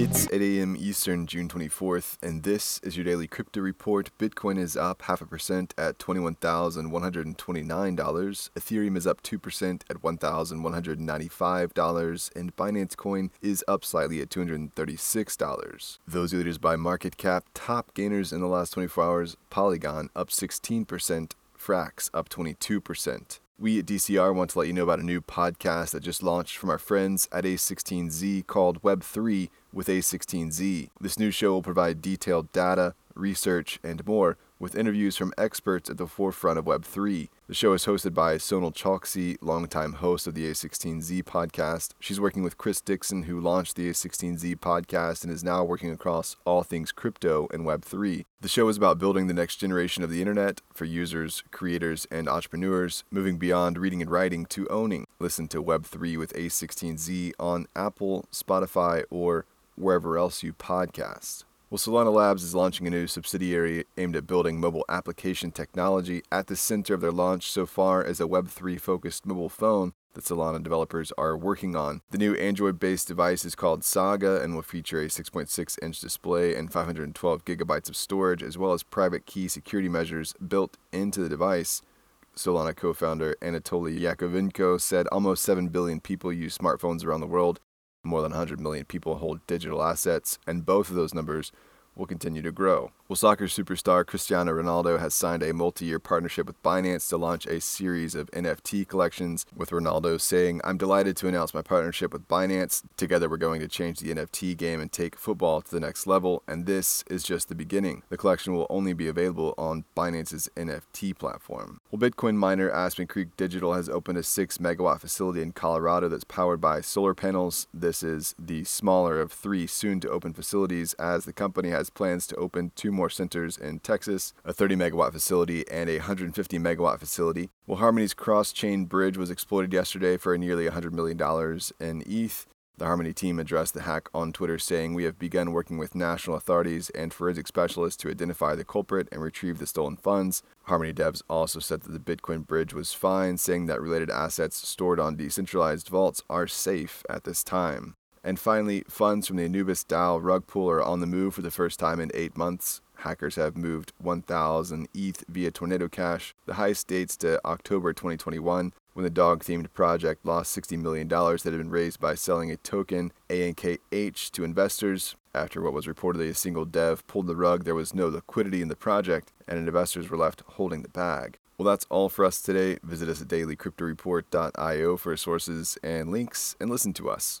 It's 8 a.m. Eastern, June 24th, and this is your daily crypto report. Bitcoin is up half a percent at $21,129. Ethereum is up 2% at $1,195, and Binance Coin is up slightly at $236. Those leaders by market cap, top gainers in the last 24 hours Polygon up 16%, Frax up 22%. We at DCR want to let you know about a new podcast that just launched from our friends at A16Z called Web3 with A16Z. This new show will provide detailed data, research, and more with interviews from experts at the forefront of Web3. The show is hosted by Sonal Chokshi, longtime host of the A16Z podcast. She's working with Chris Dixon, who launched the A16Z podcast and is now working across all things crypto and Web3. The show is about building the next generation of the internet for users, creators, and entrepreneurs, moving beyond reading and writing to owning. Listen to Web3 with A16Z on Apple, Spotify, or wherever else you podcast. Well, Solana Labs is launching a new subsidiary aimed at building mobile application technology. At the center of their launch so far is a Web3 focused mobile phone that Solana developers are working on. The new Android based device is called Saga and will feature a 6.6 inch display and 512 gigabytes of storage, as well as private key security measures built into the device. Solana co founder Anatoly Yakovenko said almost 7 billion people use smartphones around the world, more than 100 million people hold digital assets, and both of those numbers will continue to grow. Well, soccer superstar Cristiano Ronaldo has signed a multi year partnership with Binance to launch a series of NFT collections, with Ronaldo saying, I'm delighted to announce my partnership with Binance. Together, we're going to change the NFT game and take football to the next level, and this is just the beginning. The collection will only be available on Binance's NFT platform. Well, Bitcoin miner Aspen Creek Digital has opened a 6 megawatt facility in Colorado that's powered by solar panels. This is the smaller of three soon to open facilities, as the company has plans to open two more centers in Texas, a 30 megawatt facility and a 150 megawatt facility. Well, Harmony's cross chain bridge was exploited yesterday for nearly $100 million in ETH. The Harmony team addressed the hack on Twitter, saying, We have begun working with national authorities and forensic specialists to identify the culprit and retrieve the stolen funds. Harmony devs also said that the Bitcoin bridge was fine, saying that related assets stored on decentralized vaults are safe at this time. And finally, funds from the Anubis DAO rug pull are on the move for the first time in eight months. Hackers have moved 1,000 ETH via Tornado Cash. The highest dates to October 2021, when the dog themed project lost $60 million that had been raised by selling a token, ANKH, to investors. After what was reportedly a single dev pulled the rug, there was no liquidity in the project, and investors were left holding the bag. Well, that's all for us today. Visit us at dailycryptoreport.io for sources and links, and listen to us